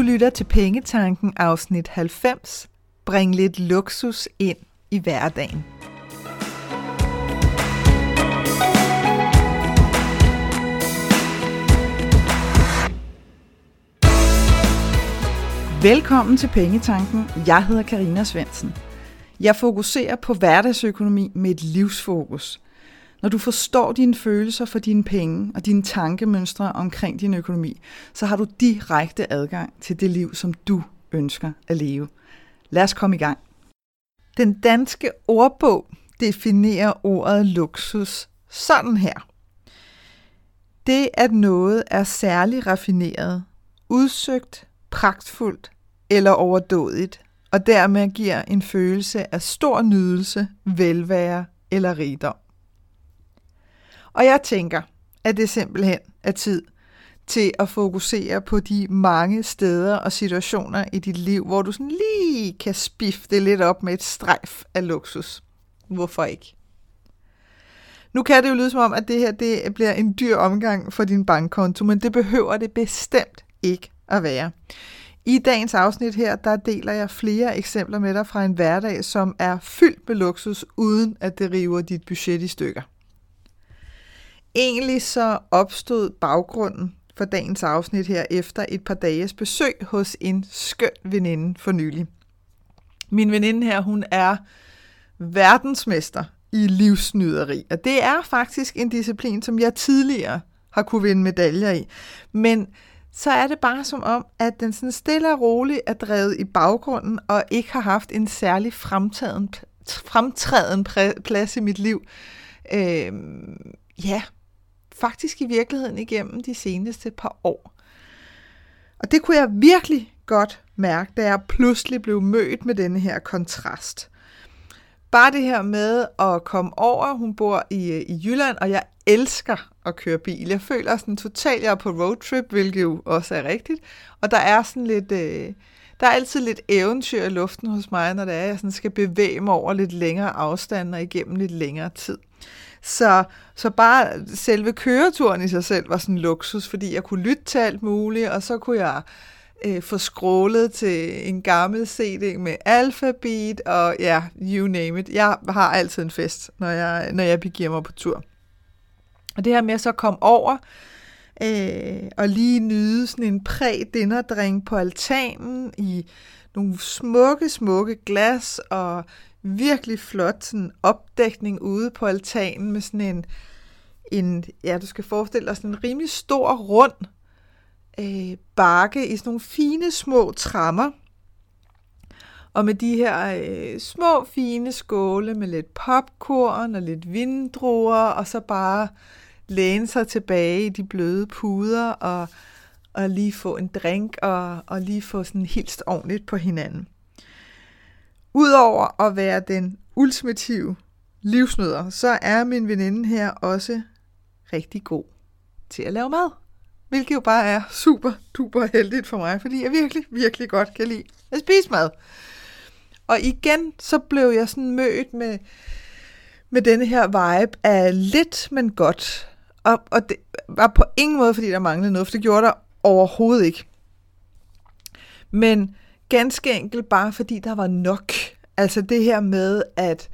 Du lytter til Pengetanken afsnit 90. Bring lidt luksus ind i hverdagen. Velkommen til Pengetanken. Jeg hedder Karina Svensen. Jeg fokuserer på hverdagsøkonomi med et livsfokus. Når du forstår dine følelser for dine penge og dine tankemønstre omkring din økonomi, så har du direkte adgang til det liv, som du ønsker at leve. Lad os komme i gang. Den danske ordbog definerer ordet luksus sådan her. Det, at noget er særlig raffineret, udsøgt, pragtfuldt eller overdådigt, og dermed giver en følelse af stor nydelse, velvære eller rigdom. Og jeg tænker, at det simpelthen er tid til at fokusere på de mange steder og situationer i dit liv, hvor du sådan lige kan spifte lidt op med et strejf af luksus. Hvorfor ikke? Nu kan det jo lyde som om, at det her det bliver en dyr omgang for din bankkonto, men det behøver det bestemt ikke at være. I dagens afsnit her, der deler jeg flere eksempler med dig fra en hverdag, som er fyldt med luksus, uden at det river dit budget i stykker. Egentlig så opstod baggrunden for dagens afsnit her efter et par dages besøg hos en skøn veninde for nylig. Min veninde her, hun er verdensmester i livsnyderi, og det er faktisk en disciplin, som jeg tidligere har kunne vinde medaljer i. Men så er det bare som om, at den sådan stille og roligt er drevet i baggrunden og ikke har haft en særlig fremtræden, fremtræden plads i mit liv. Øh, ja, faktisk i virkeligheden igennem de seneste par år. Og det kunne jeg virkelig godt mærke, da jeg pludselig blev mødt med denne her kontrast. Bare det her med at komme over, hun bor i, i Jylland, og jeg elsker at køre bil. Jeg føler sådan totalt, jeg er på roadtrip, hvilket jo også er rigtigt. Og der er sådan lidt, øh, der er altid lidt eventyr i luften hos mig, når det er, jeg sådan skal bevæge mig over lidt længere afstand og igennem lidt længere tid. Så, så bare selve køreturen i sig selv var sådan en luksus, fordi jeg kunne lytte til alt muligt, og så kunne jeg øh, få scrollet til en gammel CD med alfabet, og ja, you name it. Jeg har altid en fest, når jeg, når jeg begiver mig på tur. Og det her med at så komme over, øh, og lige nyde sådan en præ-dinnerdrink på altanen i nogle smukke, smukke glas, og virkelig flot sådan opdækning ude på altanen med sådan en, en ja, du skal forestille dig sådan en rimelig stor, rund øh, bakke i sådan nogle fine små trammer. Og med de her øh, små fine skåle med lidt popcorn og lidt vindruer, og så bare læne sig tilbage i de bløde puder og, og lige få en drink og, og lige få sådan helt ordentligt på hinanden. Udover at være den ultimative livsnyder, så er min veninde her også rigtig god til at lave mad. Hvilket jo bare er super duper heldigt for mig, fordi jeg virkelig, virkelig godt kan lide at spise mad. Og igen, så blev jeg sådan mødt med, med denne her vibe af lidt, men godt. Og, og det var på ingen måde, fordi der manglede noget, for det gjorde der overhovedet ikke. Men ganske enkelt bare fordi der var nok. Altså det her med, at,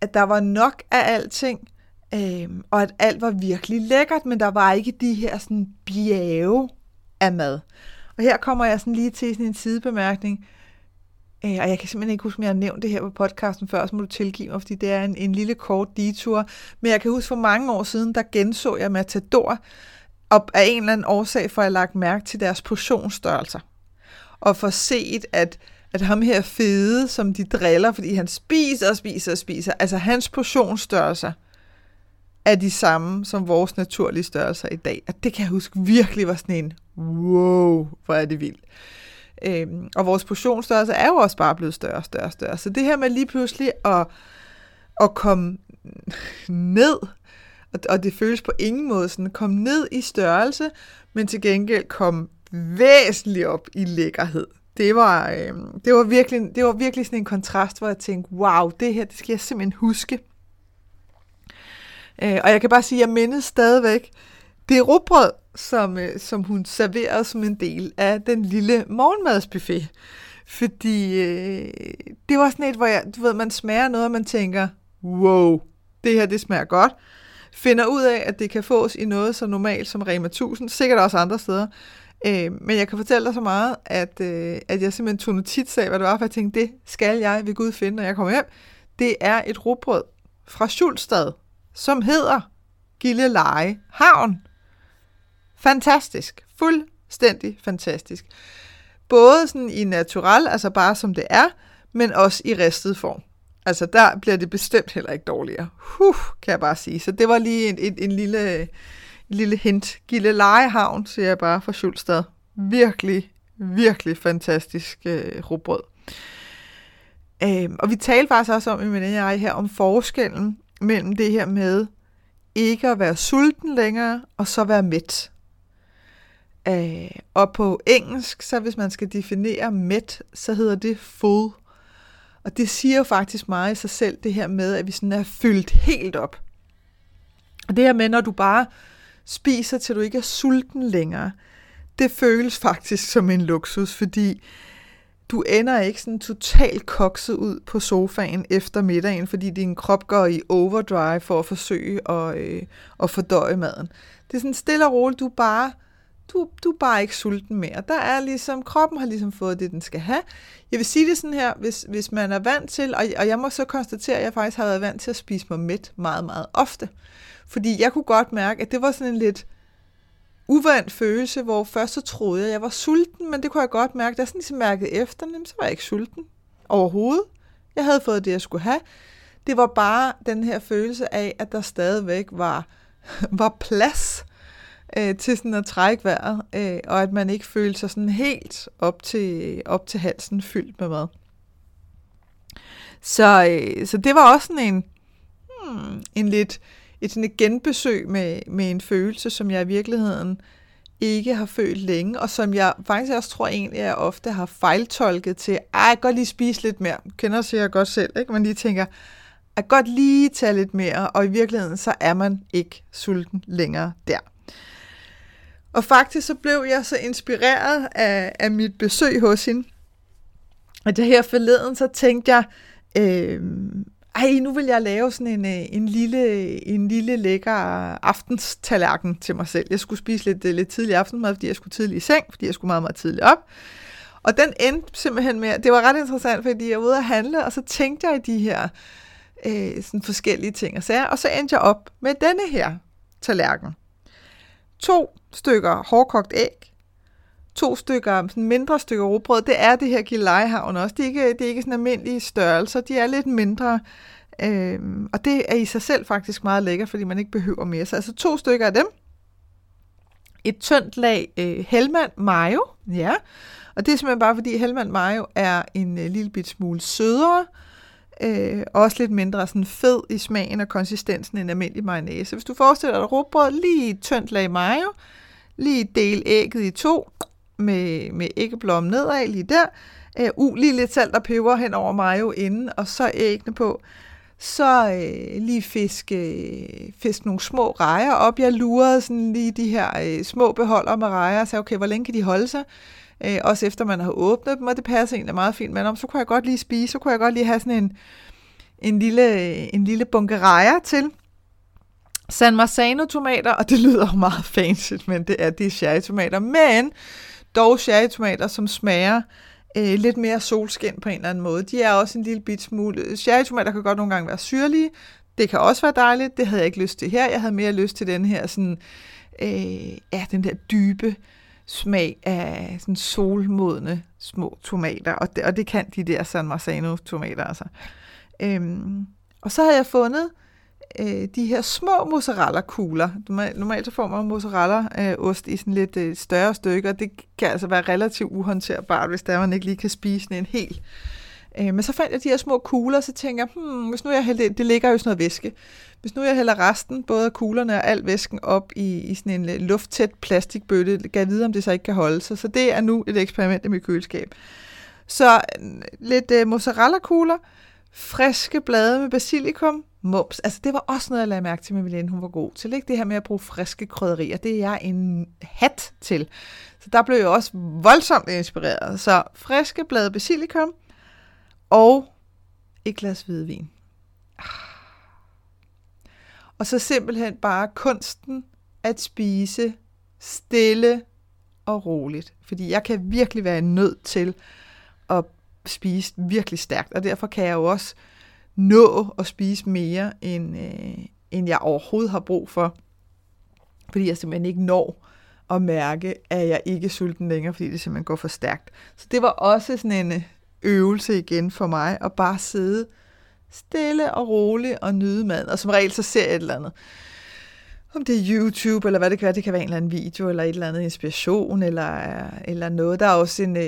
at der var nok af alting, øhm, og at alt var virkelig lækkert, men der var ikke de her sådan bjerge af mad. Og her kommer jeg sådan lige til sådan en sidebemærkning, øh, og jeg kan simpelthen ikke huske, om jeg har nævnt det her på podcasten før, så må du tilgive mig, fordi det er en, en lille kort detur. Men jeg kan huske, for mange år siden, der genså jeg Matador, og af en eller anden årsag, for jeg lagt mærke til deres portionsstørrelser og får set, at, at ham her fede, som de driller, fordi han spiser og spiser og spiser, altså hans portionsstørrelser er de samme som vores naturlige størrelser i dag. Og det kan jeg huske virkelig var sådan en, wow, hvor er det vildt. Øhm, og vores portionsstørrelse er jo også bare blevet større og større og større. Så det her med lige pludselig at, at komme ned, og, og det føles på ingen måde sådan, komme ned i størrelse, men til gengæld komme væsentligt op i lækkerhed. Det var, øh, det, var virkelig, det var virkelig sådan en kontrast, hvor jeg tænkte, wow, det her, det skal jeg simpelthen huske. Øh, og jeg kan bare sige, at jeg mindes stadigvæk det råbrød, som, øh, som hun serverede som en del af den lille morgenmadsbuffet. Fordi øh, det var sådan et, hvor jeg, du ved, man smager noget, og man tænker, wow, det her, det smager godt. Finder ud af, at det kan fås i noget så normalt som Rema 1000, sikkert også andre steder. Øh, men jeg kan fortælle dig så meget, at, øh, at jeg simpelthen tog notits af, hvad det var, for jeg tænkte, det skal jeg ved Gud finde, når jeg kommer hjem. Det er et rugbrød fra Schulstad, som hedder Gilleleje Havn. Fantastisk. Fuldstændig fantastisk. Både sådan i natural, altså bare som det er, men også i ristet form. Altså der bliver det bestemt heller ikke dårligere. Huh, kan jeg bare sige. Så det var lige en, en, en lille, lille hint. Gille Lejehavn, siger jeg bare fra Schulstad. Virkelig, virkelig fantastisk øh, rugbrød. Øhm, og vi talte faktisk også om, i jeg her, om forskellen mellem det her med ikke at være sulten længere, og så være mæt. Øh, og på engelsk, så hvis man skal definere mæt, så hedder det full. Og det siger jo faktisk meget i sig selv, det her med, at vi sådan er fyldt helt op. Og det her med, når du bare spiser, til du ikke er sulten længere, det føles faktisk som en luksus, fordi du ender ikke sådan totalt kokset ud på sofaen efter middagen, fordi din krop går i overdrive for at forsøge at, øh, at fordøje maden. Det er sådan stille og roligt, du er bare du, du er bare ikke sulten mere. Der er ligesom, kroppen har ligesom fået det, den skal have. Jeg vil sige det sådan her, hvis, hvis man er vant til, og, og jeg må så konstatere, at jeg faktisk har været vant til at spise mig mæt meget, meget ofte. Fordi jeg kunne godt mærke, at det var sådan en lidt uvandt følelse, hvor først så troede jeg, at jeg var sulten, men det kunne jeg godt mærke, da jeg sådan ligesom mærkede efter, jamen, så var jeg ikke sulten overhovedet. Jeg havde fået det, jeg skulle have. Det var bare den her følelse af, at der stadigvæk var, var plads øh, til sådan at trække vejret, øh, og at man ikke følte sig sådan helt op til, op til halsen fyldt med mad. Så, øh, så det var også sådan en, hmm, en lidt et, sådan et genbesøg med, med en følelse, som jeg i virkeligheden ikke har følt længe, og som jeg faktisk også tror egentlig, at jeg ofte har fejltolket til, ej, jeg kan godt lige spise lidt mere. Kender sig jeg godt selv, ikke? Man lige tænker, at godt lige tage lidt mere, og i virkeligheden så er man ikke sulten længere der. Og faktisk så blev jeg så inspireret af, af mit besøg hos hende, at jeg her forleden så tænkte jeg, øh, ej, nu vil jeg lave sådan en, øh, en, lille, en lille lækker aftenstallerken til mig selv. Jeg skulle spise lidt, øh, lidt tidlig aftenmad, fordi jeg skulle tidlig i seng, fordi jeg skulle meget, meget tidligt op. Og den endte simpelthen med, det var ret interessant, fordi jeg var ude at handle, og så tænkte jeg i de her øh, sådan forskellige ting og sager, og så endte jeg op med denne her tallerken. To stykker hårdkogt æg, to stykker, sådan mindre stykker råbrød, det er det her gilejhavn også. Det er ikke, det er ikke sådan almindelige størrelser, de er lidt mindre. Øh, og det er i sig selv faktisk meget lækker, fordi man ikke behøver mere. Så altså to stykker af dem. Et tyndt lag øh, Helmand mayo, ja. Og det er simpelthen bare, fordi Helmand mayo er en øh, lille bit smule sødere, øh, også lidt mindre sådan fed i smagen og konsistensen end almindelig mayonnaise. Hvis du forestiller dig råbrød, lige et tyndt lag mayo, lige del ægget i to, med, med æggeblom nedad lige der. Øh, uh, lige lidt salt og peber hen over mayo inden, og så æggene på. Så øh, lige fiske, øh, fiske nogle små rejer op. Jeg lurede sådan lige de her øh, små beholder med rejer og sagde, okay, hvor længe kan de holde sig? Øh, også efter man har åbnet dem, og det passer egentlig meget fint med om Så kunne jeg godt lige spise, så kunne jeg godt lige have sådan en, en, lille, en lille bunke rejer til. San Marzano tomater, og det lyder meget fancy, men det er de cherry tomater. Men dog cherrytomater, som smager øh, lidt mere solskin på en eller anden måde. De er også en lille bit smule... Cherrytomater kan godt nogle gange være syrlige. Det kan også være dejligt. Det havde jeg ikke lyst til her. Jeg havde mere lyst til den her sådan... Øh, ja, den der dybe smag af sådan solmodne små tomater, og det, og det kan de der San Marzano tomater altså. Øhm, og så havde jeg fundet øh, Øh, de her små mozzarella-kugler. Normalt så får man mozzarella-ost i sådan lidt øh, større stykker. Det kan altså være relativt uhåndterbart, hvis der man ikke lige kan spise en hel. Øh, men så fandt jeg de her små kugler, så tænker jeg, hmm, hvis nu jeg hælder, det ligger jo sådan noget væske. Hvis nu jeg hælder resten, både af kuglerne og al væsken, op i, i sådan en øh, lufttæt plastikbøtte, kan jeg vide, om det så ikke kan holde sig. Så det er nu et eksperiment i mit køleskab. Så øh, lidt øh, mozzarella-kugler, friske blade med basilikum, mums. Altså, det var også noget, jeg lagde mærke til med Milene, hun var god til. Ikke? Det her med at bruge friske krydderier, det er jeg en hat til. Så der blev jeg også voldsomt inspireret. Så friske blade basilikum og et glas hvidvin. Ah. Og så simpelthen bare kunsten at spise stille og roligt. Fordi jeg kan virkelig være nødt til spise virkelig stærkt, og derfor kan jeg jo også nå at spise mere, end, øh, end jeg overhovedet har brug for. Fordi jeg simpelthen ikke når at mærke, at jeg ikke er sulten længere, fordi det simpelthen går for stærkt. Så det var også sådan en øh, øvelse igen for mig, at bare sidde stille og roligt og nyde mad. Og som regel så ser jeg et eller andet om det er YouTube, eller hvad det kan være, det kan være en eller anden video, eller et eller andet inspiration, eller, eller noget. Der er også en, øh,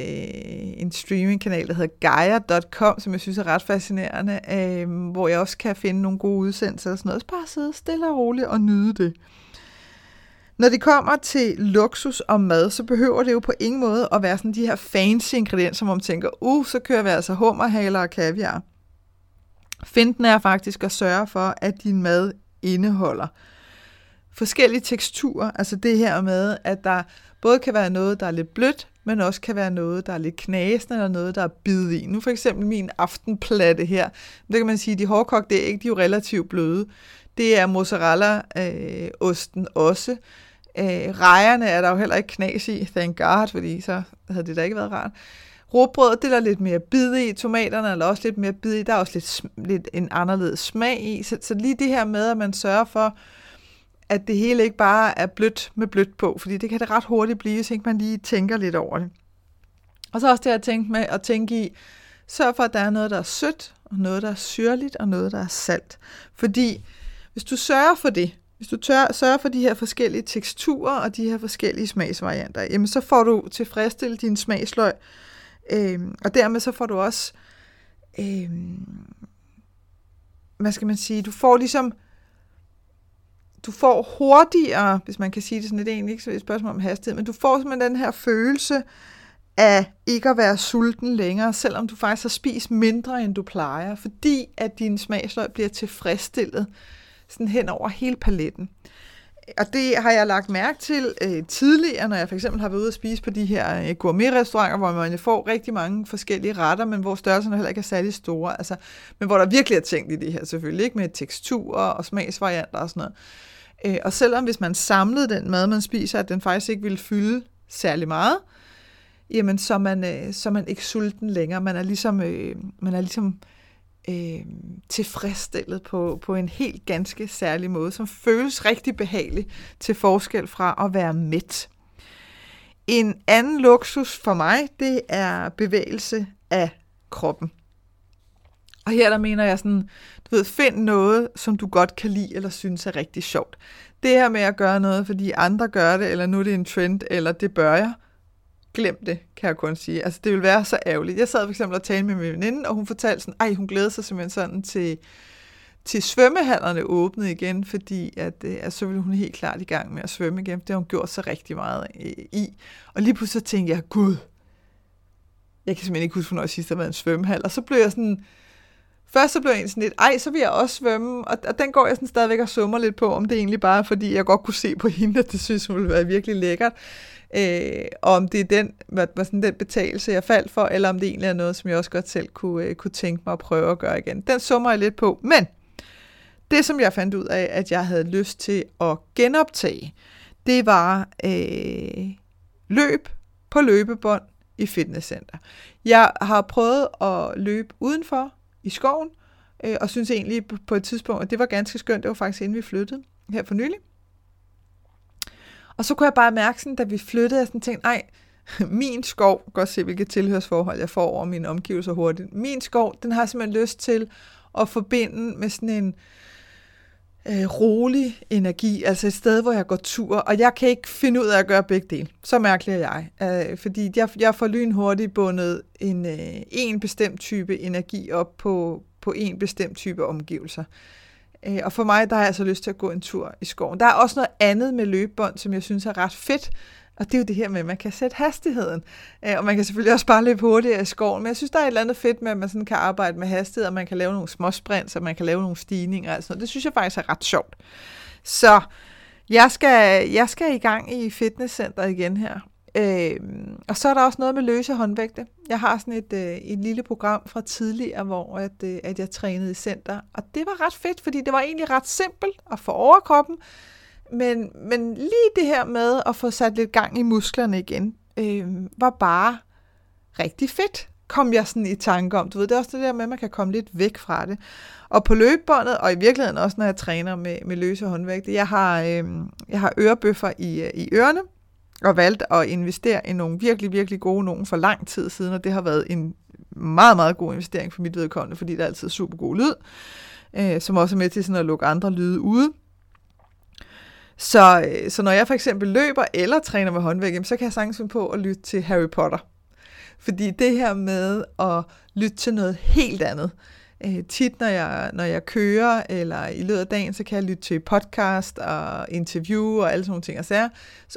en streamingkanal, der hedder Gaia.com, som jeg synes er ret fascinerende, øh, hvor jeg også kan finde nogle gode udsendelser og sådan noget. Så bare sidde stille og roligt og nyde det. Når det kommer til luksus og mad, så behøver det jo på ingen måde at være sådan de her fancy ingredienser, hvor man tænker, uh, så kører vi altså hummerhaler og kaviar. Finten er faktisk at sørge for, at din mad indeholder forskellige teksturer. Altså det her med, at der både kan være noget, der er lidt blødt, men også kan være noget, der er lidt knasende, eller noget, der er bid i. Nu for eksempel min aftenplatte her, det kan man sige, de hårdkogte æg, de er jo relativt bløde. Det er mozzarella-osten øh, også. Øh, rejerne er der jo heller ikke knas i, thank God, fordi så havde det da ikke været rart. Råbrød, det er der lidt mere bid i. Tomaterne er der også lidt mere bid i. Der er også lidt, lidt en anderledes smag i. Så, så lige det her med, at man sørger for, at det hele ikke bare er blødt med blødt på, fordi det kan det ret hurtigt blive, hvis ikke man lige tænker lidt over det. Og så også det at tænke med at tænke i, sørg for, at der er noget, der er sødt, og noget, der er syrligt, og noget, der er salt. Fordi hvis du sørger for det, hvis du tør, sørger for de her forskellige teksturer og de her forskellige smagsvarianter, jamen så får du tilfredsstillet din smagsløg, øh, og dermed så får du også, øh, hvad skal man sige, du får ligesom du får hurtigere, hvis man kan sige det sådan lidt, egentlig ikke et spørgsmål om hastighed, men du får simpelthen den her følelse af ikke at være sulten længere, selvom du faktisk har spist mindre, end du plejer, fordi at din smagsløg bliver tilfredsstillet sådan hen over hele paletten. Og det har jeg lagt mærke til øh, tidligere, når jeg for eksempel har været ude at spise på de her øh, gourmet-restauranter, hvor man får rigtig mange forskellige retter, men hvor størrelserne heller ikke er særlig store. Altså, men hvor der virkelig er tænkt i det her selvfølgelig, ikke med teksturer og smagsvarianter og sådan noget. Øh, og selvom hvis man samlede den mad, man spiser, at den faktisk ikke ville fylde særlig meget, jamen så er man, øh, så er man ikke sulten længere. Man er ligesom, øh, man er ligesom øh, tilfredsstillet på, på en helt ganske særlig måde, som føles rigtig behagelig til forskel fra at være mæt. En anden luksus for mig, det er bevægelse af kroppen. Og her der mener jeg sådan, ved, find noget, som du godt kan lide eller synes er rigtig sjovt. Det her med at gøre noget, fordi andre gør det, eller nu er det en trend, eller det bør jeg, glem det, kan jeg kun sige. Altså, det vil være så ærgerligt. Jeg sad for eksempel og talte med min veninde, og hun fortalte sådan, ej, hun glæder sig simpelthen sådan til, til svømmehallerne åbnede igen, fordi at, øh, at så ville hun helt klart i gang med at svømme igen. Det har hun gjort så rigtig meget øh, i. Og lige pludselig tænkte jeg, gud, jeg kan simpelthen ikke huske, hvornår jeg sidst har været en svømmehal. Og så blev jeg sådan, Først så blev jeg sådan lidt, ej, så vil jeg også svømme, og, og den går jeg sådan stadigvæk og summer lidt på, om det egentlig bare er, fordi jeg godt kunne se på hende, at det synes hun ville være virkelig lækkert. Øh, og om det er den, hvad, hvad sådan den betalelse, jeg faldt for, eller om det egentlig er noget, som jeg også godt selv kunne, øh, kunne tænke mig at prøve at gøre igen. Den summer jeg lidt på. Men det, som jeg fandt ud af, at jeg havde lyst til at genoptage, det var øh, løb på løbebånd i fitnesscenter. Jeg har prøvet at løbe udenfor i skoven, øh, og synes egentlig på et tidspunkt, at det var ganske skønt. Det var faktisk inden vi flyttede her for nylig. Og så kunne jeg bare mærke, sådan, da vi flyttede, jeg sådan tænkte, nej, min skov, godt se, hvilket tilhørsforhold jeg får over mine omgivelser hurtigt. Min skov, den har jeg simpelthen lyst til at forbinde med sådan en øh, Øh, rolig energi, altså et sted, hvor jeg går tur, og jeg kan ikke finde ud af at gøre begge dele. Så mærkelig er jeg, øh, fordi jeg, jeg får lynhurtigt bundet en, øh, en bestemt type energi op på, på en bestemt type omgivelser. Øh, og for mig, der har jeg altså lyst til at gå en tur i skoven. Der er også noget andet med løbebånd, som jeg synes er ret fedt. Og det er jo det her med, at man kan sætte hastigheden. Øh, og man kan selvfølgelig også bare løbe hurtigere i skoven. Men jeg synes, der er et eller andet fedt med, at man sådan kan arbejde med hastighed, og man kan lave nogle små sprints, og man kan lave nogle stigninger. Og sådan noget. Det synes jeg faktisk er ret sjovt. Så jeg skal, jeg skal i gang i fitnesscenteret igen her. Øh, og så er der også noget med løse håndvægte. Jeg har sådan et, øh, et lille program fra tidligere, hvor at, øh, at jeg trænede i center. Og det var ret fedt, fordi det var egentlig ret simpelt at få overkroppen. Men, men lige det her med at få sat lidt gang i musklerne igen, øh, var bare rigtig fedt kom jeg sådan i tanke om. Du ved, det er også det der med, at man kan komme lidt væk fra det. Og på løbebåndet, og i virkeligheden også, når jeg træner med, med løse håndvægte, jeg har, øh, jeg har ørebøffer i, øh, i ørerne, og valgt at investere i nogle virkelig, virkelig gode nogen for lang tid siden, og det har været en meget, meget god investering for mit vedkommende, fordi der er altid super god lyd, øh, som også er med til sådan at lukke andre lyde ude. Så, øh, så når jeg for eksempel løber eller træner med håndvæg, så kan jeg sagtens finde på at lytte til Harry Potter. Fordi det her med at lytte til noget helt andet, øh, tit når jeg, når jeg kører, eller i løbet af dagen, så kan jeg lytte til podcast og interview og alle sådan nogle ting og sager,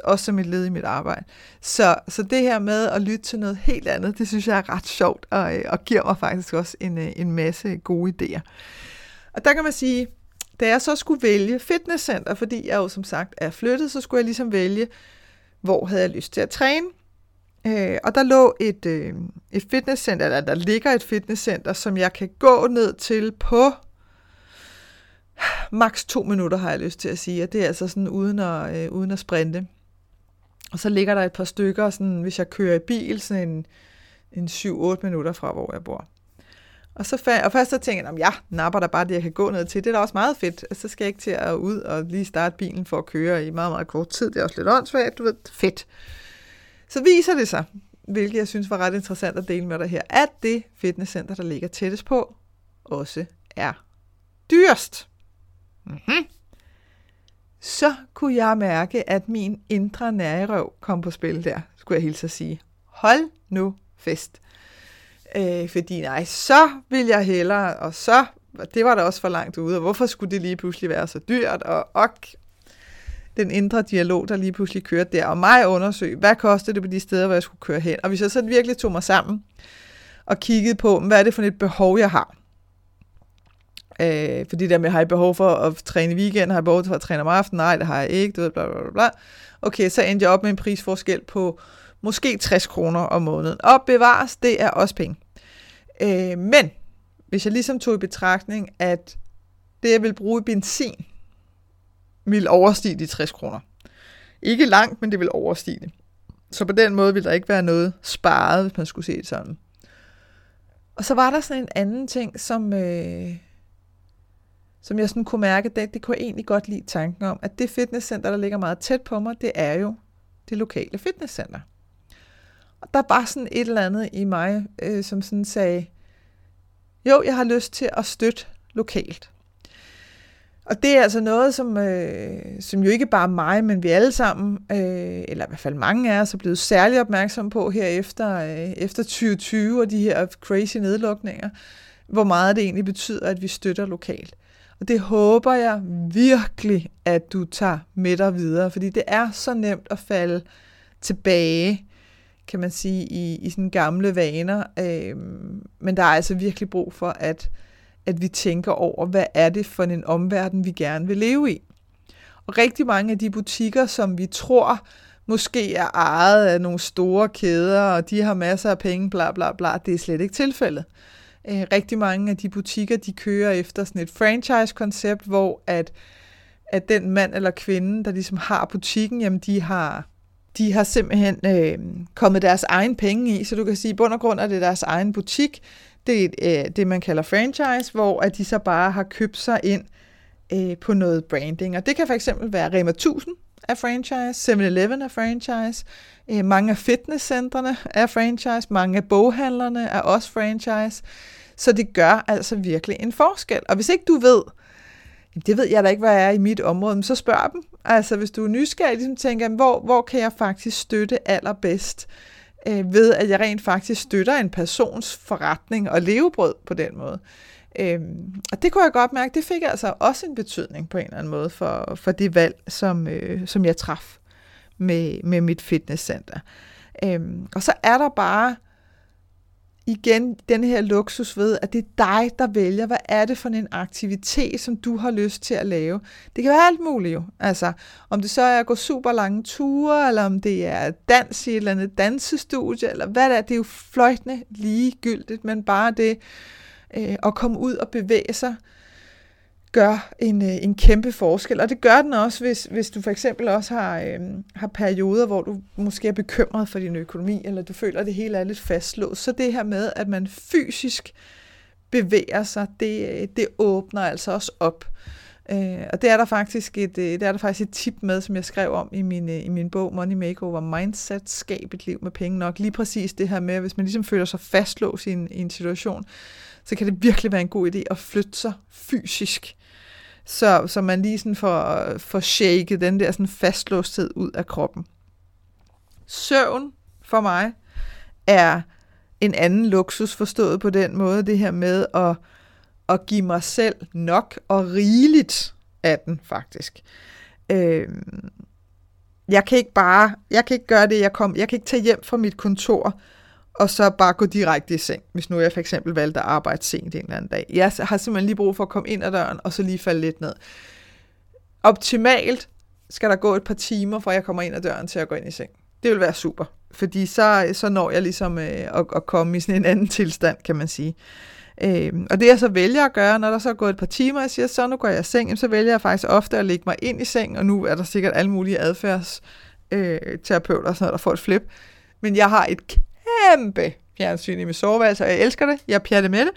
også som et led i mit arbejde. Så, så det her med at lytte til noget helt andet, det synes jeg er ret sjovt, og, øh, og giver mig faktisk også en, øh, en masse gode idéer. Og der kan man sige, da jeg så skulle vælge fitnesscenter, fordi jeg jo som sagt er flyttet, så skulle jeg ligesom vælge, hvor havde jeg lyst til at træne. Øh, og der lå et, øh, et fitnesscenter, eller der ligger et fitnesscenter, som jeg kan gå ned til på maks to minutter, har jeg lyst til at sige. Og det er altså sådan uden at, øh, uden at sprinte. Og så ligger der et par stykker, sådan, hvis jeg kører i bil, sådan en, en 7-8 minutter fra, hvor jeg bor. Og, så fandt, og først så tænkte jeg, at ja, napper der bare det, jeg kan gå ned til. Det er da også meget fedt. Altså, så skal jeg ikke til at ud og lige starte bilen for at køre i meget, meget kort tid. Det er også lidt åndssvagt, du ved. Fedt. Så viser det sig, hvilket jeg synes var ret interessant at dele med dig her, at det fitnesscenter, der ligger tættest på, også er dyrest. Mm-hmm. Så kunne jeg mærke, at min indre nærerøv kom på spil der, skulle jeg hilse at sige. Hold nu fest. Øh, fordi nej, så vil jeg hellere, og så, det var da også for langt ude, og hvorfor skulle det lige pludselig være så dyrt, og ok, den indre dialog, der lige pludselig kørte der, og mig undersøge, hvad kostede det på de steder, hvor jeg skulle køre hen. Og hvis jeg så virkelig tog mig sammen og kiggede på, hvad er det for et behov, jeg har. Øh, fordi der med, har jeg behov for at træne i weekend, har jeg behov for at træne om aftenen? Nej, det har jeg ikke. Du ved, bla, bla, bla, bla. Okay, så endte jeg op med en prisforskel på måske 60 kroner om måneden. Og bevares, det er også penge. Øh, men hvis jeg ligesom tog i betragtning, at det, jeg vil bruge i benzin, vil overstige de 60 kroner. Ikke langt, men det vil overstige det. Så på den måde vil der ikke være noget sparet, hvis man skulle se det sådan. Og så var der sådan en anden ting, som, øh, som jeg sådan kunne mærke, det, det kunne jeg egentlig godt lide tanken om, at det fitnesscenter, der ligger meget tæt på mig, det er jo det lokale fitnesscenter. Der var sådan et eller andet i mig, øh, som sådan sagde, jo, jeg har lyst til at støtte lokalt. Og det er altså noget, som, øh, som jo ikke bare mig, men vi alle sammen, øh, eller i hvert fald mange af os, er blevet særlig opmærksom på her efter, øh, efter 2020 og de her crazy nedlukninger, hvor meget det egentlig betyder, at vi støtter lokalt. Og det håber jeg virkelig, at du tager med dig videre, fordi det er så nemt at falde tilbage, kan man sige, i, i sådan gamle vaner. Øh, men der er altså virkelig brug for, at at vi tænker over, hvad er det for en omverden, vi gerne vil leve i. Og rigtig mange af de butikker, som vi tror måske er ejet af nogle store kæder, og de har masser af penge, bla bla bla, det er slet ikke tilfældet. Øh, rigtig mange af de butikker, de kører efter sådan et franchise-koncept, hvor at, at den mand eller kvinde, der ligesom har butikken, jamen de har, de har simpelthen øh, kommet deres egen penge i, så du kan sige, at bund og grund er det deres egen butik, det er øh, det, man kalder franchise, hvor at de så bare har købt sig ind øh, på noget branding. Og det kan for eksempel være Rema 1000 af franchise, 7-Eleven er franchise, øh, mange af fitnesscentrene er franchise, mange af boghandlerne er også franchise. Så det gør altså virkelig en forskel. Og hvis ikke du ved, det ved jeg da ikke, hvad jeg er i mit område, men så spørg dem. Altså hvis du er nysgerrig, ligesom tænker, hvor, hvor kan jeg faktisk støtte allerbedst? øh, ved at jeg rent faktisk støtter en persons forretning og levebrød på den måde. Øh, og det kunne jeg godt mærke, det fik altså også en betydning på en eller anden måde for, for det valg, som, øh, som jeg traf med, med mit fitnesscenter. Øhm, og så er der bare igen den her luksus ved, at det er dig, der vælger, hvad er det for en aktivitet, som du har lyst til at lave. Det kan være alt muligt jo. Altså, om det så er at gå super lange ture, eller om det er dans i et eller andet dansestudie, eller hvad det er, det er jo fløjtende ligegyldigt, men bare det øh, at komme ud og bevæge sig, gør en, øh, en kæmpe forskel. Og det gør den også, hvis, hvis du for eksempel også har, øh, har perioder, hvor du måske er bekymret for din økonomi, eller du føler, at det hele er lidt fastlåst. Så det her med, at man fysisk bevæger sig, det, øh, det åbner altså også op. Øh, og det er der faktisk et, øh, det er der faktisk et tip med, som jeg skrev om i min, øh, i min bog Money Makeover Mindset, skab et liv med penge nok. Lige præcis det her med, hvis man ligesom føler sig fastlåst i en, i en situation, så kan det virkelig være en god idé at flytte sig fysisk så, så man lige sådan får, får shaket den der sådan fastlåsthed ud af kroppen. Søvn for mig er en anden luksus forstået på den måde, det her med at, at give mig selv nok og rigeligt af den faktisk. Øh, jeg kan ikke bare, jeg kan ikke gøre det, jeg kom, jeg kan ikke tage hjem fra mit kontor, og så bare gå direkte i seng, hvis nu jeg for eksempel valgte at arbejde sent en eller anden dag. Jeg har simpelthen lige brug for at komme ind ad døren, og så lige falde lidt ned. Optimalt skal der gå et par timer, fra jeg kommer ind ad døren til at gå ind i seng. Det vil være super, fordi så, så når jeg ligesom øh, at, at komme i sådan en anden tilstand, kan man sige. Øh, Øhm, og det jeg så vælger at gøre, når der så er gået et par timer, og jeg siger, så nu går jeg i seng, så vælger jeg faktisk ofte at lægge mig ind i seng, og nu er der sikkert alle mulige adfærdsterapeuter øh, og sådan noget, der får et flip. Men jeg har et kæmpe fjernsyn i mit soveværelse, og jeg elsker det. Jeg pjatter med det.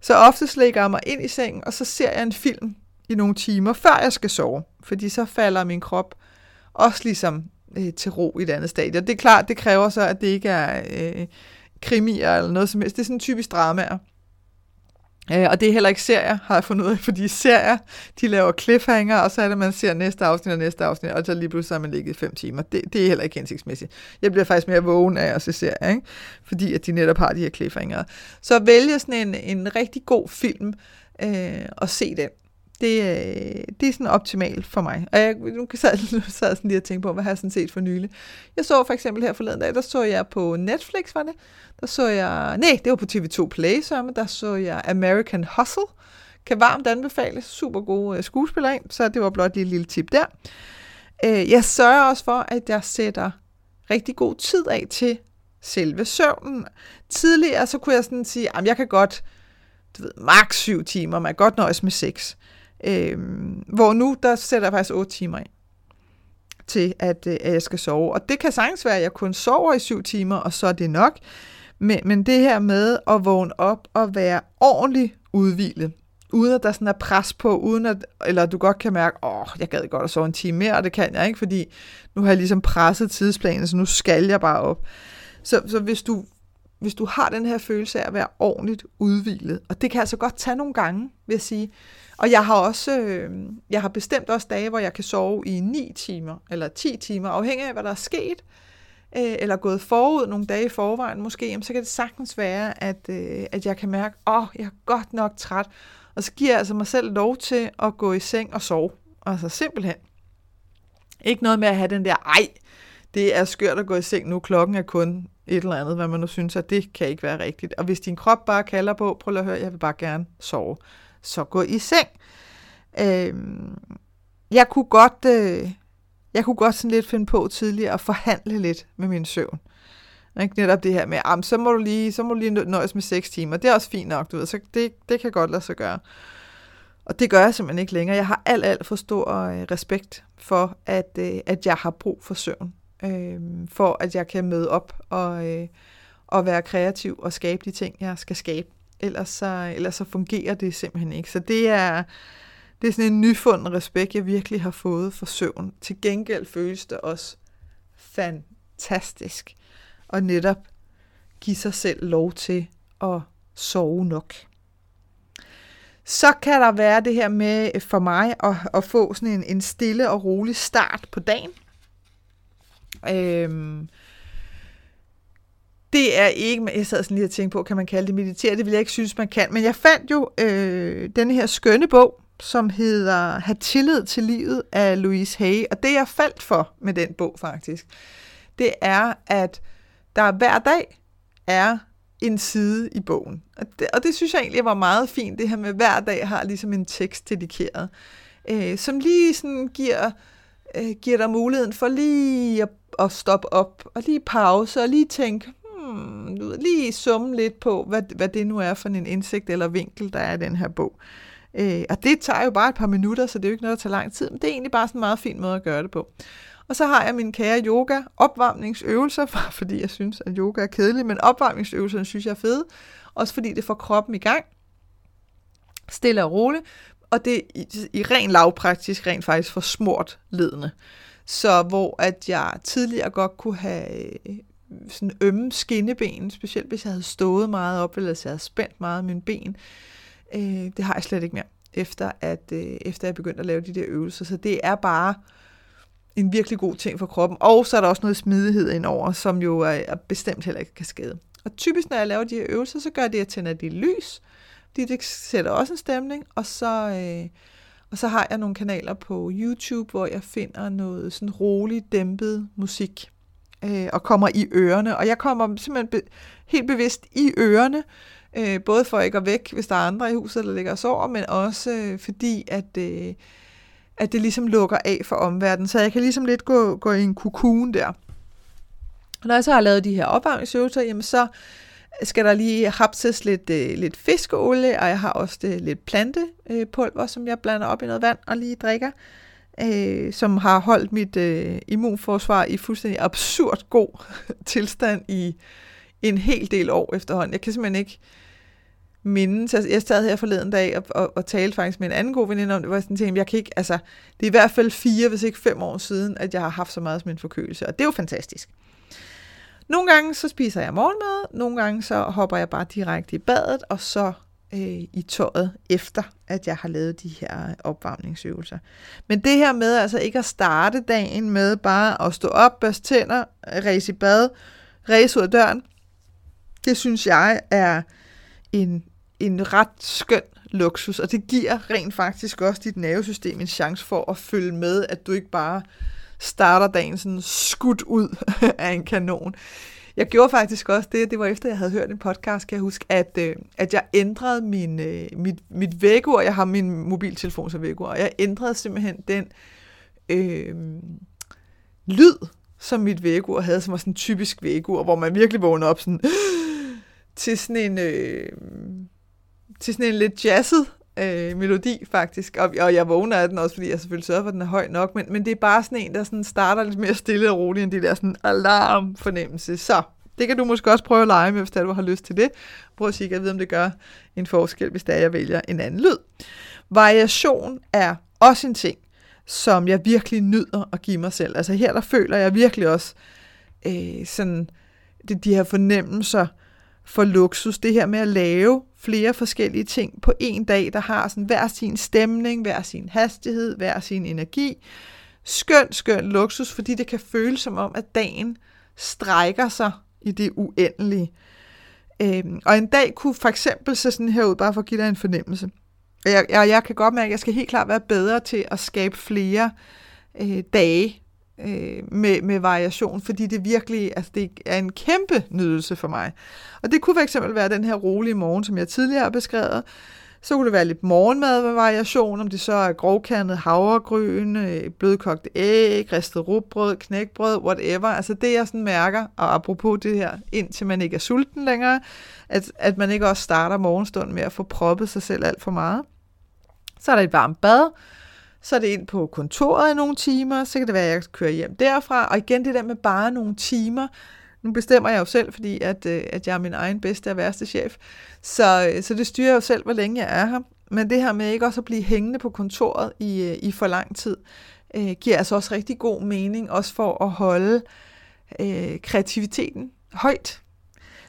Så ofte lægger jeg mig ind i sengen, og så ser jeg en film i nogle timer, før jeg skal sove. Fordi så falder min krop også ligesom øh, til ro i et andet stadie. Og det er klart, det kræver så, at det ikke er øh, krimier eller noget som helst. Det er sådan typisk dramaer. Øh, og det er heller ikke serier, har jeg fundet ud af, fordi serier, de laver cliffhanger, og så er det, man ser næste afsnit og næste afsnit, og så lige pludselig har man ligget i fem timer. Det, det er heller ikke hensigtsmæssigt. Jeg bliver faktisk mere vågen af at se serier, ikke? fordi at de netop har de her cliffhanger. Så vælge sådan en, en rigtig god film øh, og se den det, øh, det er sådan optimalt for mig. Og jeg nu kan jeg sad sådan lige og tænkte på, hvad har jeg sådan set for nylig. Jeg så for eksempel her forleden dag, der så jeg på Netflix, var det? Der så jeg, nej, det var på TV2 Play, så der så jeg American Hustle. Kan varmt anbefales. Super gode øh, skuespillere ind, så det var blot lige et lille tip der. Øh, jeg sørger også for, at jeg sætter rigtig god tid af til selve søvnen. Tidligere så kunne jeg sådan sige, at jeg kan godt, du ved, maks 7 timer, man kan godt nøjes med 6. Øh, hvor nu, der sætter jeg faktisk 8 timer ind til, at, øh, at jeg skal sove. Og det kan sagtens være, at jeg kun sover i 7 timer, og så er det nok. Men, men det her med at vågne op og være ordentligt udvilet, uden at der sådan er pres på, uden at, eller du godt kan mærke, åh, jeg gad godt at sove en time mere, og det kan jeg ikke, fordi nu har jeg ligesom presset tidsplanen, så nu skal jeg bare op. Så, så hvis, du, hvis du har den her følelse af at være ordentligt udvilet, og det kan altså godt tage nogle gange, vil jeg sige, og jeg har også, øh, jeg har bestemt også dage, hvor jeg kan sove i 9 timer, eller 10 timer, afhængig af, hvad der er sket, øh, eller gået forud nogle dage i forvejen måske, jamen, så kan det sagtens være, at, øh, at jeg kan mærke, åh, oh, jeg er godt nok træt, og så giver jeg altså mig selv lov til at gå i seng og sove. Altså simpelthen. Ikke noget med at have den der, ej, det er skørt at gå i seng nu, klokken er kun et eller andet, hvad man nu synes, at det kan ikke være rigtigt. Og hvis din krop bare kalder på, prøv at høre, jeg vil bare gerne sove så gå i seng. Øh, jeg kunne godt, øh, jeg kunne godt sådan lidt finde på tidligere at forhandle lidt med min søvn. Ikke? Netop det her med, ah, så må du lige, så må du lige nøjes med 6 timer. Det er også fint nok, du ved. Så det, det kan godt lade sig gøre. Og det gør jeg simpelthen ikke længere. Jeg har alt, alt for stor øh, respekt for, at, øh, at jeg har brug for søvn. Øh, for at jeg kan møde op og, øh, og være kreativ og skabe de ting, jeg skal skabe ellers så, ellers så fungerer det simpelthen ikke. Så det er, det er sådan en nyfunden respekt, jeg virkelig har fået for søvn. Til gengæld føles det også fantastisk at netop give sig selv lov til at sove nok. Så kan der være det her med for mig at, at få sådan en, en stille og rolig start på dagen. Øhm, det er ikke, jeg sad sådan lige og tænkte på, kan man kalde det meditere? Det vil jeg ikke synes, man kan. Men jeg fandt jo øh, den her skønne bog, som hedder Ha' tillid til livet af Louise Hay. Og det jeg faldt for med den bog faktisk, det er, at der hver dag er en side i bogen. Og det, og det synes jeg egentlig var meget fint, det her med hver dag har ligesom en tekst dedikeret, øh, som lige sådan giver, øh, giver dig muligheden for lige at, at stoppe op, og lige pause, og lige tænke, hmm, lige summe lidt på, hvad, hvad det nu er for en indsigt eller vinkel, der er i den her bog. Øh, og det tager jo bare et par minutter, så det er jo ikke noget, der tager lang tid, men det er egentlig bare sådan en meget fin måde at gøre det på. Og så har jeg min kære yoga opvarmningsøvelser, fordi jeg synes, at yoga er kedeligt, men opvarmningsøvelserne synes jeg er fede. Også fordi det får kroppen i gang, stille og roligt, og det er i, i ren lavpraktisk rent faktisk for smurt ledende. Så hvor at jeg tidligere godt kunne have øh, sådan ømme skinneben, specielt hvis jeg havde stået meget op, eller hvis jeg havde spændt meget min mine ben. Øh, det har jeg slet ikke mere, efter at øh, efter jeg begyndte at lave de der øvelser. Så det er bare en virkelig god ting for kroppen. Og så er der også noget smidighed indover, som jo er, er bestemt heller ikke kan skade. Og typisk, når jeg laver de her øvelser, så gør det, at jeg tænder de lys, fordi det sætter også en stemning, og så, øh, og så har jeg nogle kanaler på YouTube, hvor jeg finder noget sådan rolig, dæmpet musik, øh, og kommer i ørerne. Og jeg kommer simpelthen be- helt bevidst i ørerne, øh, både for ikke at væk, hvis der er andre i huset, der ligger og sover, men også øh, fordi, at... Øh, at det ligesom lukker af for omverdenen, så jeg kan ligesom lidt gå, gå i en kukun der. Når jeg så har lavet de her opvarmningsøvelser, jamen så skal der lige hapses lidt, øh, lidt fiskeolie, og jeg har også det, lidt plantepulver, som jeg blander op i noget vand og lige drikker, øh, som har holdt mit øh, immunforsvar i fuldstændig absurd god tilstand i en hel del år efterhånden. Jeg kan simpelthen ikke mindes. Altså, jeg sad her forleden dag og, og, og talte faktisk med en anden god veninde om det, hvor jeg sådan tænkte, jeg kan ikke, altså, det er i hvert fald fire, hvis ikke fem år siden, at jeg har haft så meget som en forkølelse, og det er jo fantastisk. Nogle gange så spiser jeg morgenmad, nogle gange så hopper jeg bare direkte i badet, og så øh, i tøjet efter, at jeg har lavet de her opvarmningsøvelser. Men det her med altså ikke at starte dagen med bare at stå op, børste tænder, ræse i bad, ræse ud af døren, det synes jeg er en en ret skøn luksus, og det giver rent faktisk også dit nervesystem en chance for at følge med, at du ikke bare starter dagen sådan skudt ud af en kanon. Jeg gjorde faktisk også det, det var efter jeg havde hørt en podcast, kan jeg huske, at, øh, at jeg ændrede min, øh, mit, mit vækkeur, jeg har min mobiltelefon som vækkeur, og jeg ændrede simpelthen den øh, lyd, som mit vækkeur havde, som var sådan en typisk vækkeur, hvor man virkelig vågner op sådan, til sådan en... Øh, til sådan en lidt jazzet øh, melodi, faktisk. Og, og jeg vågner af den også, fordi jeg selvfølgelig sørger for, at den er høj nok. Men, men det er bare sådan en, der sådan starter lidt mere stille og roligt, end det der sådan alarmfornemmelse. Så det kan du måske også prøve at lege med, hvis du har lyst til det. Prøv at sige, at jeg ved, om det gør en forskel, hvis det er, jeg vælger en anden lyd. Variation er også en ting, som jeg virkelig nyder at give mig selv. Altså her, der føler jeg virkelig også øh, sådan, det, de her fornemmelser for luksus. Det her med at lave flere forskellige ting på en dag, der har sådan hver sin stemning, hver sin hastighed, hver sin energi. Skøn, skøn luksus, fordi det kan føles som om, at dagen strækker sig i det uendelige. Øhm, og en dag kunne for eksempel se sådan her ud, bare for at give dig en fornemmelse. Jeg, jeg, jeg kan godt mærke, at jeg skal helt klart være bedre til at skabe flere øh, dage øh, med, med variation, fordi det virkelig altså det er en kæmpe nydelse for mig. Og det kunne fx være den her rolige morgen, som jeg tidligere har beskrevet. Så kunne det være lidt morgenmad med variation, om det så er grovkandet havregryn, øh, blødkogt æg, ristet rugbrød, knækbrød, whatever. Altså det, jeg sådan mærker, og apropos det her, indtil man ikke er sulten længere, at, at man ikke også starter morgenstunden med at få proppet sig selv alt for meget. Så er der et varmt bad, så er det ind på kontoret i nogle timer, så kan det være, at jeg kører hjem derfra, og igen det der med bare nogle timer, nu bestemmer jeg jo selv, fordi at, øh, at jeg er min egen bedste og værste chef, så, øh, så det styrer jo selv, hvor længe jeg er her. Men det her med ikke også at blive hængende på kontoret i, øh, i for lang tid, øh, giver altså også rigtig god mening, også for at holde øh, kreativiteten højt.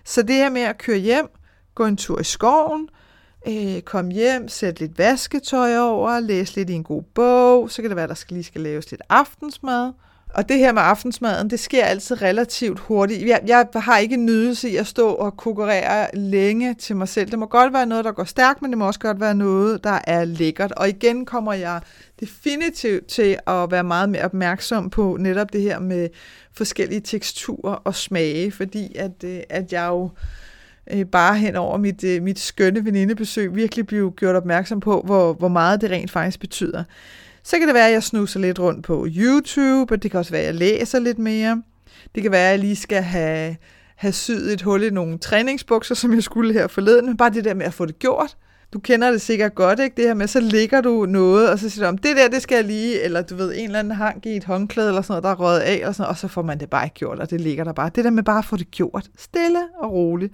Så det her med at køre hjem, gå en tur i skoven, øh, Øh, komme hjem, sætte lidt vasketøj over, læse lidt i en god bog, så kan det være, der skal lige skal laves lidt aftensmad, Og det her med aftensmaden, det sker altid relativt hurtigt. Jeg, jeg har ikke en nydelse i at stå og konkurrere længe til mig selv. Det må godt være noget, der går stærkt, men det må også godt være noget, der er lækkert. Og igen kommer jeg definitivt til at være meget mere opmærksom på netop det her med forskellige teksturer og smage, fordi at, øh, at jeg jo øh, bare hen over mit, øh, mit skønne venindebesøg virkelig blive gjort opmærksom på, hvor, hvor meget det rent faktisk betyder. Så kan det være, at jeg snuser lidt rundt på YouTube, og det kan også være, at jeg læser lidt mere. Det kan være, at jeg lige skal have, have syet et hul i nogle træningsbukser, som jeg skulle her forleden. Men bare det der med at få det gjort. Du kender det sikkert godt, ikke? Det her med, så ligger du noget, og så siger du, om det der, det skal jeg lige, eller du ved, en eller anden hang i et håndklæde, eller sådan noget, der er røget af, eller sådan noget, og så får man det bare ikke gjort, og det ligger der bare. Det der med bare at få det gjort, stille og roligt.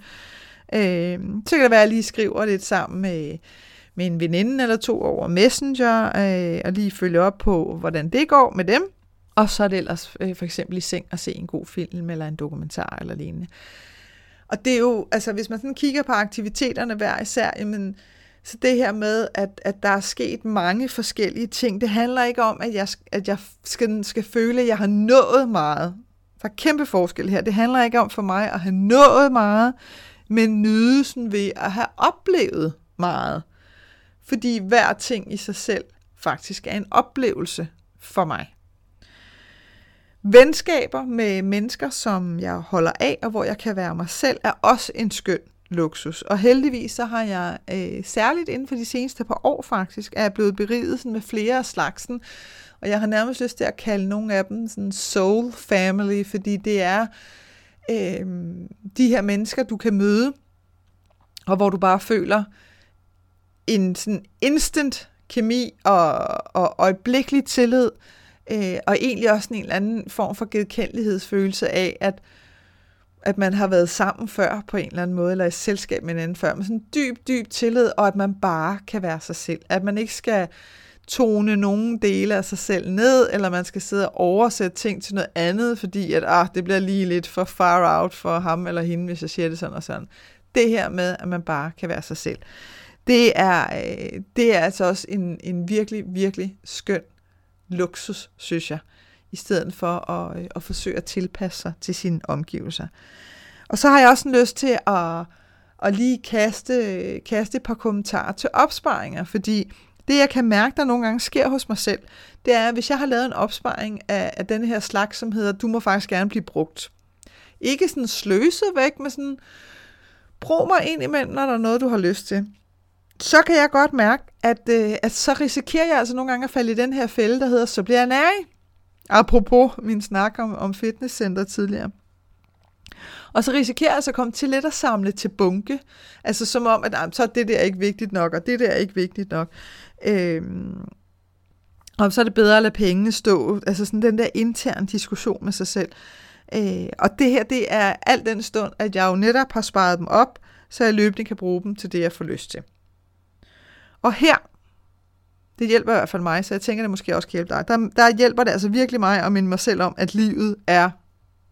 Øh, så kan det være, at jeg lige skriver lidt sammen med, med en veninde eller to over Messenger, øh, og lige følge op på, hvordan det går med dem. Og så er det ellers øh, for eksempel i seng at se en god film, eller en dokumentar eller lignende. Og det er jo, altså hvis man sådan kigger på aktiviteterne hver især, jamen, så det her med, at, at der er sket mange forskellige ting, det handler ikke om, at jeg, at jeg skal, skal føle, at jeg har nået meget. Der er kæmpe forskel her. Det handler ikke om for mig at have nået meget, men nydelsen ved at have oplevet meget. Fordi hver ting i sig selv faktisk er en oplevelse for mig. Venskaber med mennesker, som jeg holder af, og hvor jeg kan være mig selv, er også en skøn luksus. Og heldigvis så har jeg øh, særligt inden for de seneste par år faktisk, er jeg blevet beriget sådan med flere af slagsen. Og jeg har nærmest lyst til at kalde nogle af dem sådan soul family, fordi det er øh, Øh, de her mennesker, du kan møde, og hvor du bare føler en sådan instant kemi og, og øjeblikkelig tillid, øh, og egentlig også en eller anden form for genkendelighedsfølelse af, at, at man har været sammen før på en eller anden måde, eller i selskab med en anden før, med sådan dyb, dyb tillid, og at man bare kan være sig selv. At man ikke skal tone nogle dele af sig selv ned, eller man skal sidde og oversætte ting til noget andet, fordi at ah, det bliver lige lidt for far out for ham eller hende, hvis jeg siger det sådan og sådan. Det her med, at man bare kan være sig selv. Det er, øh, det er altså også en, en virkelig, virkelig skøn luksus, synes jeg, i stedet for at, øh, at forsøge at tilpasse sig til sine omgivelser. Og så har jeg også en lyst til at, at lige kaste, kaste et par kommentarer til opsparinger, fordi det, jeg kan mærke, der nogle gange sker hos mig selv, det er, at hvis jeg har lavet en opsparing af, af den her slags, som hedder, du må faktisk gerne blive brugt. Ikke sådan sløse væk, men sådan, brug mig ind imellem, når der er noget, du har lyst til. Så kan jeg godt mærke, at, øh, at så risikerer jeg altså nogle gange at falde i den her fælde, der hedder, så bliver jeg nærig. Apropos min snak om, om fitnesscenter tidligere. Og så risikerer jeg altså at komme til lidt at samle til bunke. Altså som om, at så er det der ikke vigtigt nok, og det der er ikke vigtigt nok. Øhm, og så er det bedre at lade pengene stå. Altså sådan den der interne diskussion med sig selv. Øh, og det her, det er alt den stund, at jeg jo netop har sparet dem op, så jeg løbende kan bruge dem til det, jeg får lyst til. Og her, det hjælper i hvert fald mig, så jeg tænker, det måske også kan hjælpe dig. Der, der hjælper det altså virkelig mig at minde mig selv om, at livet er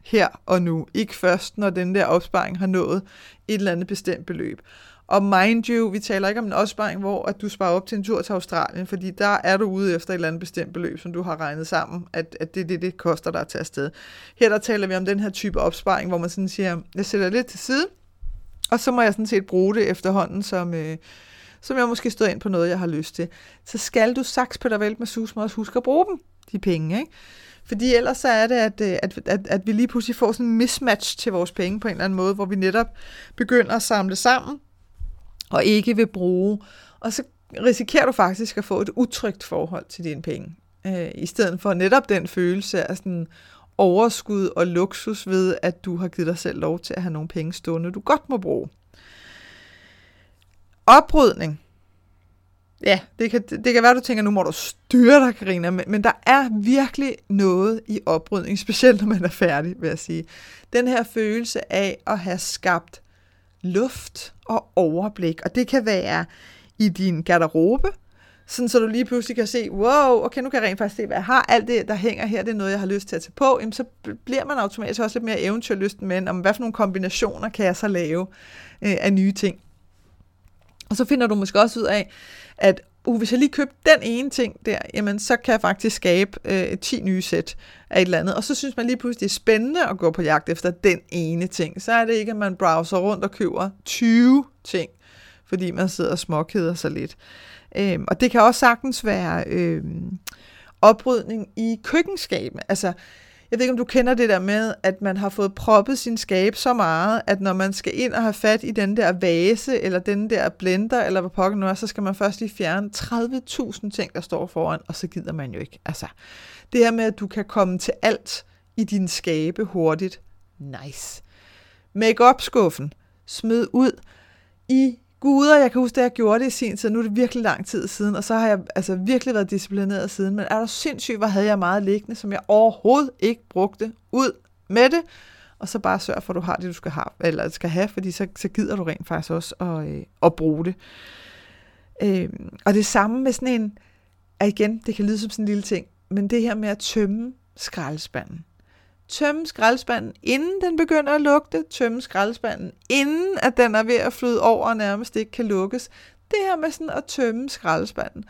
her og nu. Ikke først, når den der opsparing har nået et eller andet bestemt beløb. Og mind you, vi taler ikke om en opsparing, hvor at du sparer op til en tur til Australien, fordi der er du ude efter et eller andet bestemt beløb, som du har regnet sammen, at, at det er det, det koster dig at tage afsted. Her der taler vi om den her type opsparing, hvor man sådan siger, jeg sætter lidt til side, og så må jeg sådan set bruge det efterhånden, som, øh, som jeg måske stod ind på noget, jeg har lyst til. Så skal du saks på dig vel med sus, må også huske at bruge dem, de penge, ikke? Fordi ellers så er det, at, øh, at, at, at vi lige pludselig får sådan en mismatch til vores penge på en eller anden måde, hvor vi netop begynder at samle sammen, og ikke vil bruge. Og så risikerer du faktisk at få et utrygt forhold til dine penge. Øh, I stedet for netop den følelse af sådan overskud og luksus ved, at du har givet dig selv lov til at have nogle penge stående, du godt må bruge. Oprydning. Ja, det kan, det kan være, du tænker, nu må du styre dig, Karina, men, men der er virkelig noget i oprydning, specielt når man er færdig, vil jeg sige. Den her følelse af at have skabt luft og overblik, og det kan være i din garderobe, sådan så du lige pludselig kan se, wow, okay, nu kan jeg rent faktisk se, hvad jeg har. Alt det, der hænger her, det er noget, jeg har lyst til at tage på. Jamen, så bliver man automatisk også lidt mere eventyrlysten med, om hvad for nogle kombinationer kan jeg så lave øh, af nye ting. Og så finder du måske også ud af, at uh, hvis jeg lige købte den ene ting der, jamen så kan jeg faktisk skabe øh, 10 nye sæt af et eller andet. Og så synes man lige pludselig, det er spændende at gå på jagt efter den ene ting. Så er det ikke, at man browser rundt og køber 20 ting, fordi man sidder og småkeder sig lidt. Øhm, og det kan også sagtens være øhm, oprydning i køkkenskabet. Altså, jeg ved ikke, om du kender det der med, at man har fået proppet sin skab så meget, at når man skal ind og have fat i den der vase, eller den der blender, eller hvad pokken nu er, så skal man først lige fjerne 30.000 ting, der står foran, og så gider man jo ikke. Altså, det her med, at du kan komme til alt i din skabe hurtigt. Nice. Make-up-skuffen. Smid ud i guder, jeg kan huske, at jeg gjorde det i sin tid, nu er det virkelig lang tid siden, og så har jeg altså virkelig været disciplineret siden, men er der sindssygt, hvor havde jeg meget liggende, som jeg overhovedet ikke brugte ud med det, og så bare sørg for, at du har det, du skal have, eller skal have fordi så, så gider du rent faktisk også at, øh, at bruge det. Øh, og det samme med sådan en, at igen, det kan lyde som sådan en lille ting, men det her med at tømme skraldespanden tømme skraldespanden, inden den begynder at lugte, tømme skraldespanden, inden at den er ved at flyde over og nærmest ikke kan lukkes. Det her med sådan at tømme skraldespanden,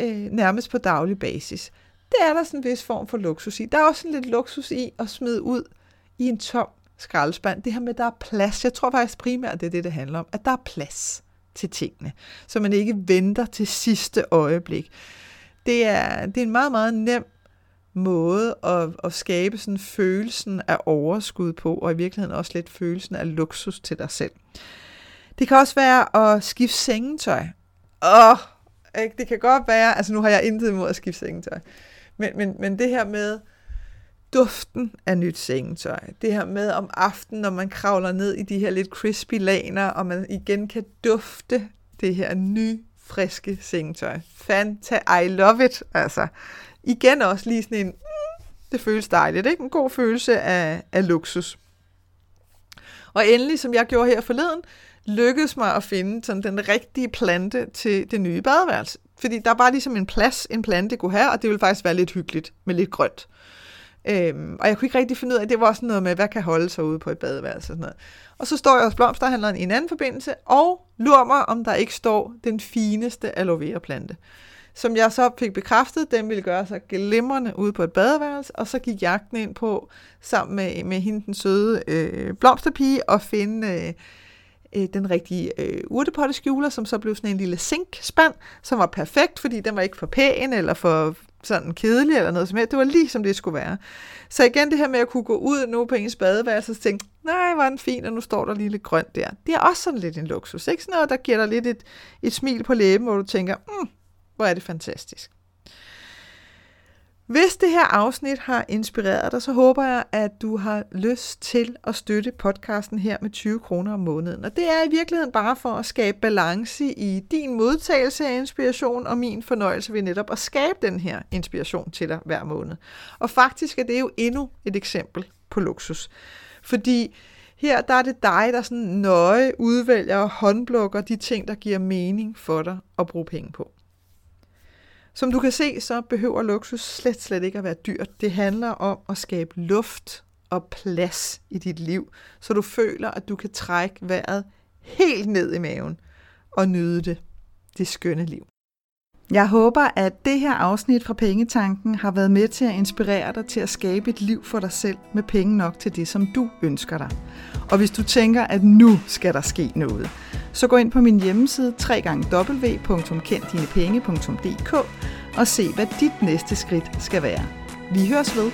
øh, nærmest på daglig basis, det er der sådan en vis form for luksus i. Der er også sådan lidt luksus i at smide ud i en tom skraldespand. Det her med, at der er plads. Jeg tror faktisk primært, det er det, det handler om. At der er plads til tingene, så man ikke venter til sidste øjeblik. Det er, det er en meget, meget nem måde at, at skabe sådan følelsen af overskud på, og i virkeligheden også lidt følelsen af luksus til dig selv. Det kan også være at skifte sengetøj. Åh, ikke? det kan godt være, altså nu har jeg intet imod at skifte sengetøj, men, men, men det her med duften af nyt sengetøj, det her med om aftenen, når man kravler ned i de her lidt crispy laner, og man igen kan dufte det her nye, friske sengetøj. Fanta, I love it, altså igen også lige sådan en, mm, det føles dejligt, ikke? En god følelse af, af luksus. Og endelig, som jeg gjorde her forleden, lykkedes mig at finde sådan den rigtige plante til det nye badeværelse. Fordi der var bare ligesom en plads, en plante kunne have, og det ville faktisk være lidt hyggeligt med lidt grønt. Øhm, og jeg kunne ikke rigtig finde ud af, det var også noget med, hvad kan holde sig ude på et badeværelse og sådan noget. Og så står jeg hos blomsterhandleren i en anden forbindelse, og lurer mig, om der ikke står den fineste aloe vera plante som jeg så fik bekræftet, den ville gøre sig glimrende ude på et badeværelse, og så gik jagten ind på, sammen med, med hende, den søde øh, blomsterpige, og finde øh, øh, den rigtige øh, urtepotteskjuler, som så blev sådan en lille zinkspand, som var perfekt, fordi den var ikke for pæn, eller for sådan kedelig, eller noget som helst. Det var lige som det skulle være. Så igen det her med at kunne gå ud nu på ens badeværelse og tænke, nej, var den fin, og nu står der lige lidt grønt der. Det er også sådan lidt en luksus, ikke? Sådan noget, der giver dig lidt et, et smil på læben, hvor du tænker, mm, hvor er det fantastisk. Hvis det her afsnit har inspireret dig, så håber jeg, at du har lyst til at støtte podcasten her med 20 kroner om måneden. Og det er i virkeligheden bare for at skabe balance i din modtagelse af inspiration og min fornøjelse ved netop at skabe den her inspiration til dig hver måned. Og faktisk er det jo endnu et eksempel på luksus. Fordi her der er det dig, der sådan nøje udvælger og håndblukker de ting, der giver mening for dig at bruge penge på. Som du kan se, så behøver luksus slet, slet ikke at være dyrt. Det handler om at skabe luft og plads i dit liv, så du føler, at du kan trække vejret helt ned i maven og nyde det, det skønne liv. Jeg håber, at det her afsnit fra Pengetanken har været med til at inspirere dig til at skabe et liv for dig selv med penge nok til det, som du ønsker dig. Og hvis du tænker, at nu skal der ske noget, så gå ind på min hjemmeside www.kenddinepenge.dk og se, hvad dit næste skridt skal være. Vi høres ved.